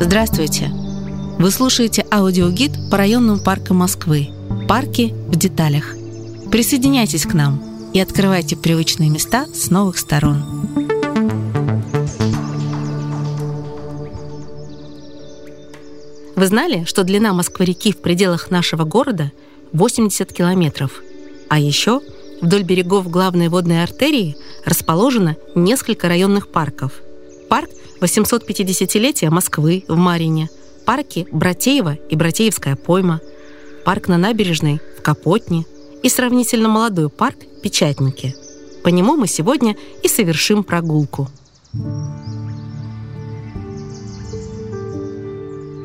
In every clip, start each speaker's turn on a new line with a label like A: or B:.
A: Здравствуйте! Вы слушаете аудиогид по районным паркам Москвы. Парки в деталях. Присоединяйтесь к нам и открывайте привычные места с новых сторон. Вы знали, что длина Москвы-реки в пределах нашего города 80 километров? А еще вдоль берегов главной водной артерии расположено несколько районных парков. Парк 850-летия Москвы в Марине, парки Братеева и Братеевская пойма, парк на набережной в Капотне и сравнительно молодой парк Печатники. По нему мы сегодня и совершим прогулку.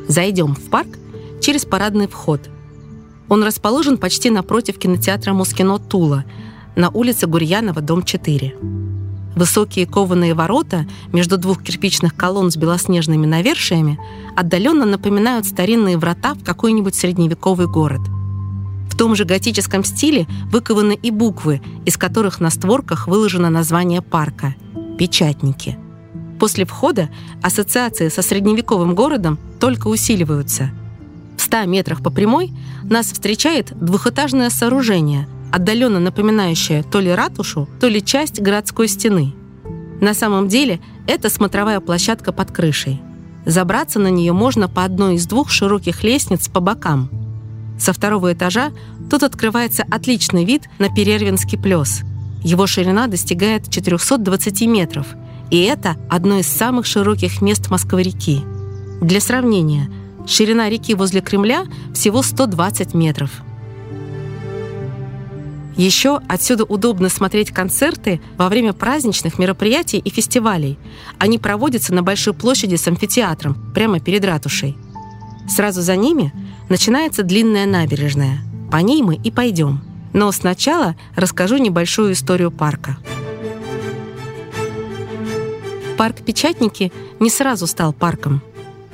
A: Зайдем в парк через парадный вход. Он расположен почти напротив кинотеатра Мускино Тула на улице Гурьянова, дом 4. Высокие кованые ворота между двух кирпичных колонн с белоснежными навершиями отдаленно напоминают старинные врата в какой-нибудь средневековый город. В том же готическом стиле выкованы и буквы, из которых на створках выложено название парка – «Печатники». После входа ассоциации со средневековым городом только усиливаются. В 100 метрах по прямой нас встречает двухэтажное сооружение – отдаленно напоминающая то ли ратушу, то ли часть городской стены. На самом деле это смотровая площадка под крышей. Забраться на нее можно по одной из двух широких лестниц по бокам. Со второго этажа тут открывается отличный вид на Перервинский плес. Его ширина достигает 420 метров, и это одно из самых широких мест Москвы-реки. Для сравнения, ширина реки возле Кремля всего 120 метров – еще отсюда удобно смотреть концерты во время праздничных мероприятий и фестивалей. Они проводятся на Большой площади с амфитеатром, прямо перед ратушей. Сразу за ними начинается длинная набережная. По ней мы и пойдем. Но сначала расскажу небольшую историю парка. Парк Печатники не сразу стал парком.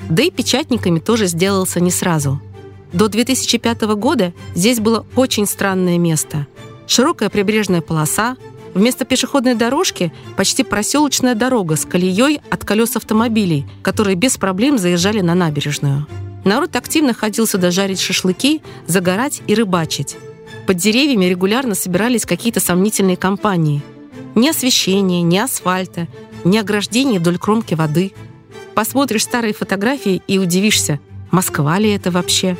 A: Да и печатниками тоже сделался не сразу. До 2005 года здесь было очень странное место – широкая прибрежная полоса, вместо пешеходной дорожки почти проселочная дорога с колеей от колес автомобилей, которые без проблем заезжали на набережную. Народ активно ходил сюда жарить шашлыки, загорать и рыбачить. Под деревьями регулярно собирались какие-то сомнительные компании. Ни освещения, ни асфальта, ни ограждений вдоль кромки воды. Посмотришь старые фотографии и удивишься, Москва ли это вообще?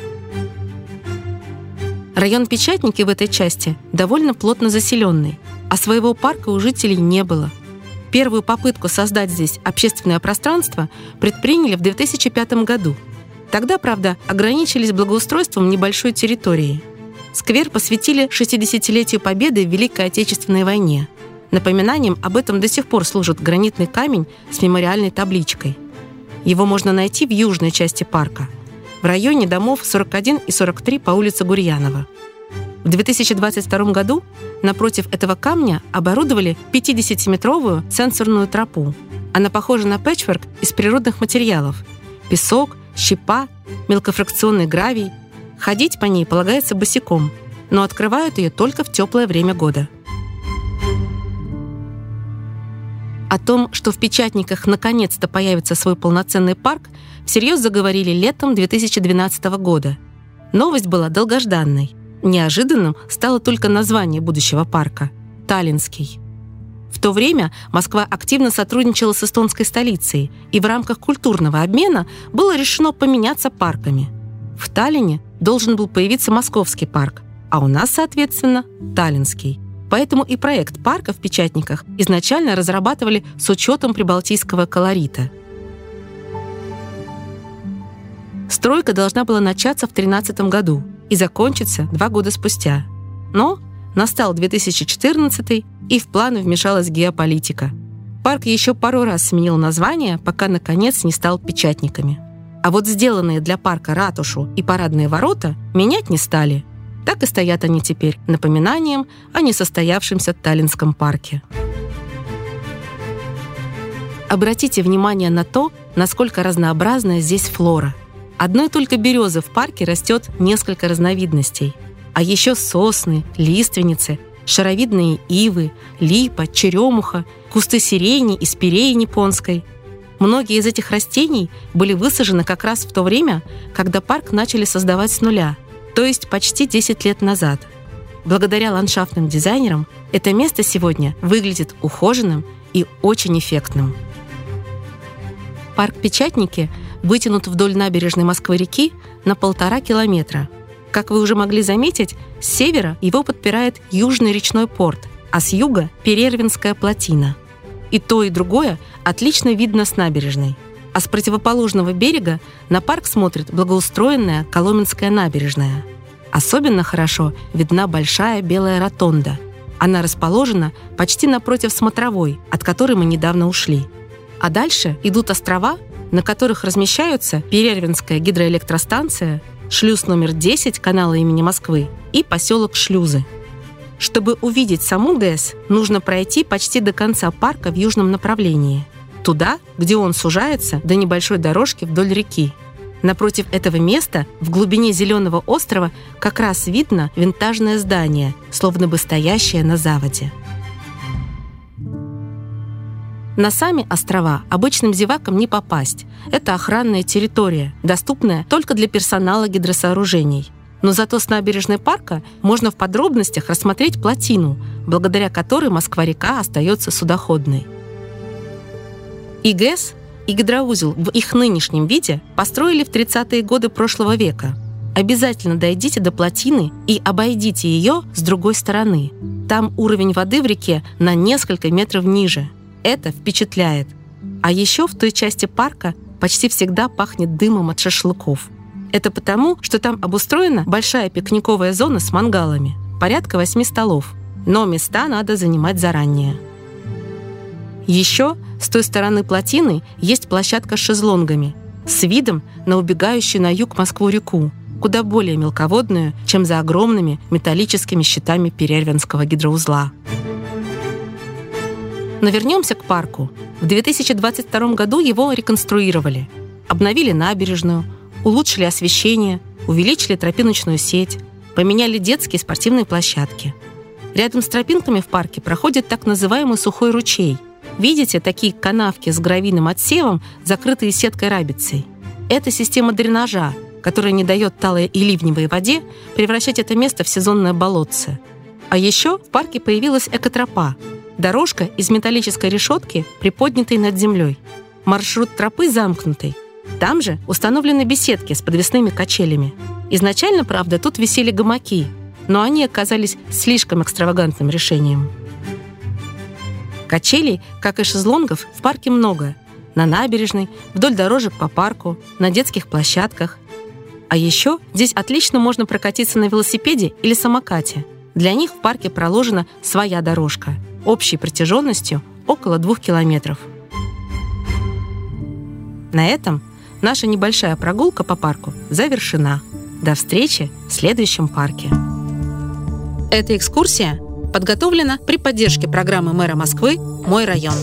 A: Район Печатники в этой части довольно плотно заселенный, а своего парка у жителей не было. Первую попытку создать здесь общественное пространство предприняли в 2005 году. Тогда, правда, ограничились благоустройством небольшой территории. Сквер посвятили 60-летию Победы в Великой Отечественной войне. Напоминанием об этом до сих пор служит гранитный камень с мемориальной табличкой. Его можно найти в южной части парка – в районе домов 41 и 43 по улице Гурьянова. В 2022 году напротив этого камня оборудовали 50-метровую сенсорную тропу. Она похожа на пэтчворк из природных материалов – песок, щепа, мелкофракционный гравий. Ходить по ней полагается босиком, но открывают ее только в теплое время года. О том, что в печатниках наконец-то появится свой полноценный парк, всерьез заговорили летом 2012 года. Новость была долгожданной. Неожиданным стало только название будущего парка – Таллинский. В то время Москва активно сотрудничала с эстонской столицей, и в рамках культурного обмена было решено поменяться парками. В Таллине должен был появиться московский парк, а у нас, соответственно, Таллинский. Поэтому и проект парка в Печатниках изначально разрабатывали с учетом прибалтийского колорита. Стройка должна была начаться в 2013 году и закончиться два года спустя. Но настал 2014 и в планы вмешалась геополитика. Парк еще пару раз сменил название, пока, наконец, не стал печатниками. А вот сделанные для парка ратушу и парадные ворота менять не стали – так и стоят они теперь напоминанием о несостоявшемся Таллинском парке. Обратите внимание на то, насколько разнообразная здесь флора. Одной только березы в парке растет несколько разновидностей. А еще сосны, лиственницы, шаровидные ивы, липа, черемуха, кусты сирени и спиреи японской. Многие из этих растений были высажены как раз в то время, когда парк начали создавать с нуля, то есть почти 10 лет назад. Благодаря ландшафтным дизайнерам это место сегодня выглядит ухоженным и очень эффектным. Парк Печатники вытянут вдоль набережной Москвы-реки на полтора километра. Как вы уже могли заметить, с севера его подпирает Южный речной порт, а с юга – Перервинская плотина. И то, и другое отлично видно с набережной. А с противоположного берега на парк смотрит благоустроенная Коломенская набережная. Особенно хорошо видна большая белая ротонда. Она расположена почти напротив смотровой, от которой мы недавно ушли. А дальше идут острова, на которых размещаются Перервинская гидроэлектростанция, шлюз номер 10 канала имени Москвы и поселок Шлюзы. Чтобы увидеть саму ГЭС, нужно пройти почти до конца парка в южном направлении. Туда, где он сужается до небольшой дорожки вдоль реки. Напротив этого места, в глубине зеленого острова, как раз видно винтажное здание, словно бы стоящее на заводе. На сами острова обычным зевакам не попасть. Это охранная территория, доступная только для персонала гидросооружений. Но зато с набережной парка можно в подробностях рассмотреть плотину, благодаря которой Москва-река остается судоходной. И ГЭС, и гидроузел в их нынешнем виде построили в 30-е годы прошлого века. Обязательно дойдите до плотины и обойдите ее с другой стороны. Там уровень воды в реке на несколько метров ниже – это впечатляет. А еще в той части парка почти всегда пахнет дымом от шашлыков. Это потому, что там обустроена большая пикниковая зона с мангалами, порядка восьми столов. Но места надо занимать заранее. Еще с той стороны плотины есть площадка с шезлонгами, с видом на убегающую на юг Москву-реку, куда более мелководную, чем за огромными металлическими щитами Перервинского гидроузла. Но вернемся к парку. В 2022 году его реконструировали. Обновили набережную, улучшили освещение, увеличили тропиночную сеть, поменяли детские спортивные площадки. Рядом с тропинками в парке проходит так называемый сухой ручей. Видите такие канавки с гравийным отсевом, закрытые сеткой рабицей? Это система дренажа, которая не дает талой и ливневой воде превращать это место в сезонное болотце. А еще в парке появилась экотропа, Дорожка из металлической решетки, приподнятой над землей. Маршрут тропы замкнутый. Там же установлены беседки с подвесными качелями. Изначально, правда, тут висели гамаки, но они оказались слишком экстравагантным решением. Качелей, как и шезлонгов, в парке много. На набережной, вдоль дорожек по парку, на детских площадках. А еще здесь отлично можно прокатиться на велосипеде или самокате. Для них в парке проложена своя дорожка – общей протяженностью около двух километров. На этом наша небольшая прогулка по парку завершена. До встречи в следующем парке. Эта экскурсия подготовлена при поддержке программы мэра Москвы «Мой район».